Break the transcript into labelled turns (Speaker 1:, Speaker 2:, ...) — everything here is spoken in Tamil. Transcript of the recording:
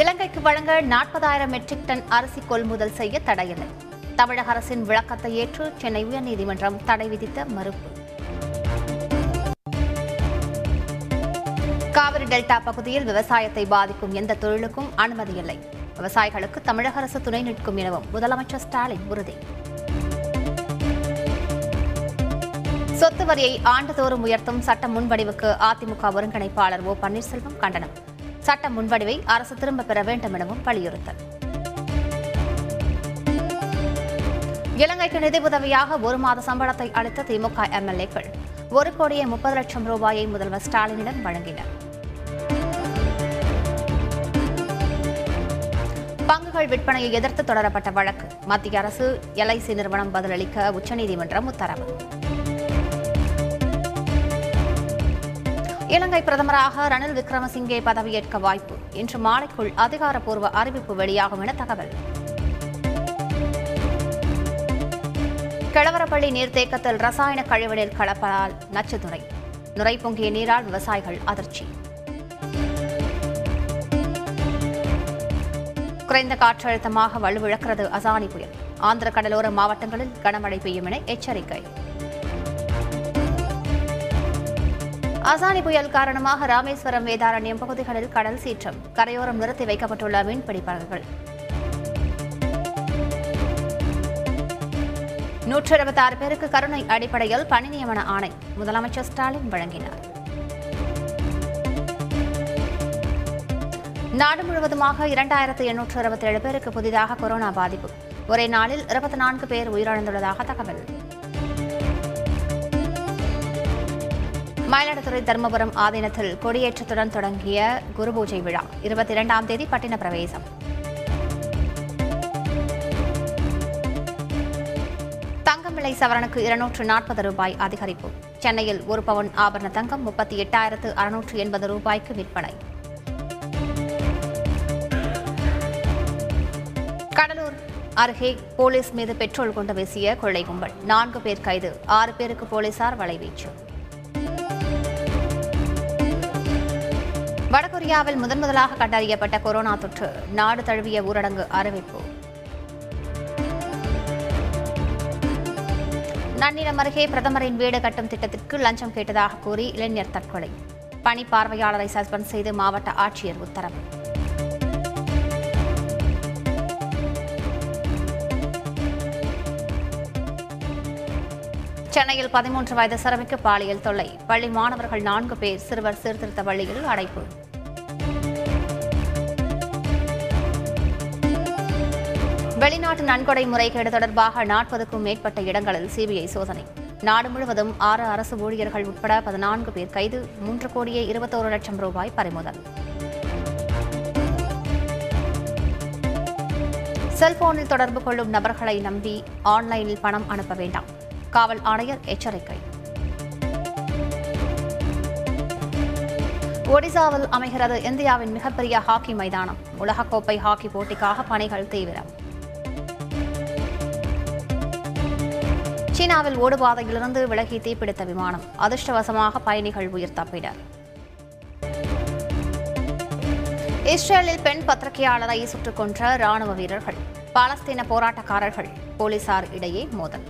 Speaker 1: இலங்கைக்கு வழங்க நாற்பதாயிரம் மெட்ரிக் டன் அரிசி கொள்முதல் செய்ய தடையில்லை. தமிழக அரசின் விளக்கத்தை ஏற்று சென்னை உயர்நீதிமன்றம் தடை விதித்த மறுப்பு. காவிரி டெல்டா பகுதியில் விவசாயத்தை பாதிக்கும் எந்த தொழிலுக்கும் அனுமதி இல்லை. விவசாயிகளுக்கு தமிழக அரசு துணை நிற்கும் எனவும் முதலமைச்சர் ஸ்டாலின் உறுதி. சொத்து வரியை ஆண்டுதோறும் உயர்த்தும் சட்ட முன்வடிவுக்கு அதிமுக ஒருங்கிணைப்பாளர் ஓ பன்னீர்செல்வம் கண்டனம். சட்ட முன்வடிவை அரசு திரும்பப் பெற வேண்டும் எனவும் வலியுறுத்தல். இலங்கைக்கு நிதி உதவியாக ஒரு மாத சம்பளத்தை அளித்த திமுக எம்எல்ஏக்கள் ஒரு கோடியே முப்பது லட்சம் ரூபாயை முதல்வர் ஸ்டாலினிடம் வழங்கினர். பங்குகள் விற்பனையை எதிர்த்து தொடரப்பட்ட வழக்கு. மத்திய அரசு எல்ஐசி நிறுவனம் பதிலளிக்க உச்சநீதிமன்றம் உத்தரவு. இலங்கை பிரதமராக ரணில் விக்ரமசிங்கே பதவியேற்க வாய்ப்பு. இன்று மாலைக்குள் அதிகாரப்பூர்வ அறிவிப்பு வெளியாகும் என தகவல். கிழவரப்பள்ளி நீர்த்தேக்கத்தில் ரசாயன கழிவுநீர் கலப்பதால் நச்சுத்துறை நுரை பொங்கிய நீரால் விவசாயிகள் அதிர்ச்சி. குறைந்த காற்றழுத்தமாக வலுவிழக்கிறது அசானி புயல். ஆந்திர கடலோர மாவட்டங்களில் கனமழை பெய்யும் என எச்சரிக்கை. அசானி புயல் காரணமாக ராமேஸ்வரம் வேதாரண்யம் பகுதிகளில் கடல் சீற்றம் கரையோரம் நிறுத்தி வைக்கப்பட்டுள்ள மீன்பிடி படகுகள். நூற்று இருபத்தாறு பேருக்கு கருணை அடிப்படையில் பணி நியமன ஆணை முதலமைச்சர் ஸ்டாலின் வழங்கினார். நாடு முழுவதுமாக இரண்டாயிரத்து எண்ணூற்று அறுபத்தேழு பேருக்கு புதிதாக கொரோனா பாதிப்பு. ஒரே நாளில் இருபத்தி நான்கு பேர் உயிரிழந்துள்ளதாக தகவல். மயிலாடுதுறை தர்மபுரம் ஆதீனத்தில் கொடியேற்றத்துடன் தொடங்கிய குரு பூஜை விழா. இருபத்தி இரண்டாம் தேதி பட்டின பிரவேசம். தங்கம் விலை சவரனுக்கு இருநூற்று நாற்பது ரூபாய் அதிகரிப்பு. சென்னையில் ஒரு பவுன் ஆபரண தங்கம் முப்பத்தி எட்டாயிரத்து அறுநூற்று எண்பது ரூபாய்க்கு விற்பனை. கடலூர் அருகே போலீஸ் மீது பெட்ரோல் கொண்டு வீசிய கொள்ளை கும்பல். நான்கு பேர் கைது ஆறு பேருக்கு போலீசார் வலைவீச்சு. வடகொரியாவில் முதன் முதலாக கண்டறியப்பட்ட கொரோனா தொற்று. நாடு தழுவிய ஊரடங்கு அறிவிப்பு. நன்னிலம் அருகே பிரதமரின் வீடு கட்டும் திட்டத்திற்கு லஞ்சம் கேட்டதாக கூறி இளைஞர் தற்கொலை. பணி பார்வையாளரை சஸ்பெண்ட் செய்து மாவட்ட ஆட்சியர் உத்தரவு. சென்னையில் பதிமூன்று வயது சிறுமிக்கு பாலியல் தொல்லை. பள்ளி மாணவர்கள் நான்கு பேர் சிறுவர் சீர்திருத்த பள்ளியில் அடைப்பு. வெளிநாட்டு நன்கொடை முறைகேடு தொடர்பாக நாற்பதுக்கும் மேற்பட்ட இடங்களில் சிபிஐ சோதனை. நாடு முழுவதும் ஆறு அரசு ஊழியர்கள் உட்பட பதினான்கு பேர் கைது மூன்று கோடியே இருபத்தோரு லட்சம் ரூபாய் பறிமுதல். செல்போனில் தொடர்பு கொள்ளும் நபர்களை நம்பி ஆன்லைனில் பணம் அனுப்ப வேண்டாம். காவல் ஆணையர் எச்சரிக்கை. ஒடிசாவில் அமைகிறது இந்தியாவின் மிகப்பெரிய ஹாக்கி மைதானம். உலகக்கோப்பை ஹாக்கி போட்டிக்காக பணிகள் தீவிரம். சீனாவில் ஓடுபாதையிலிருந்து விலகி தீப்பிடித்த விமானம் அதிர்ஷ்டவசமாக பயணிகள் உயிர் தப்பினர். இஸ்ரேலில் பெண் பத்திரிகையாளரை சுட்டுக் கொன்ற ராணுவ வீரர்கள் பாலஸ்தீன போராட்டக்காரர்கள் போலீசார் இடையே மோதல்.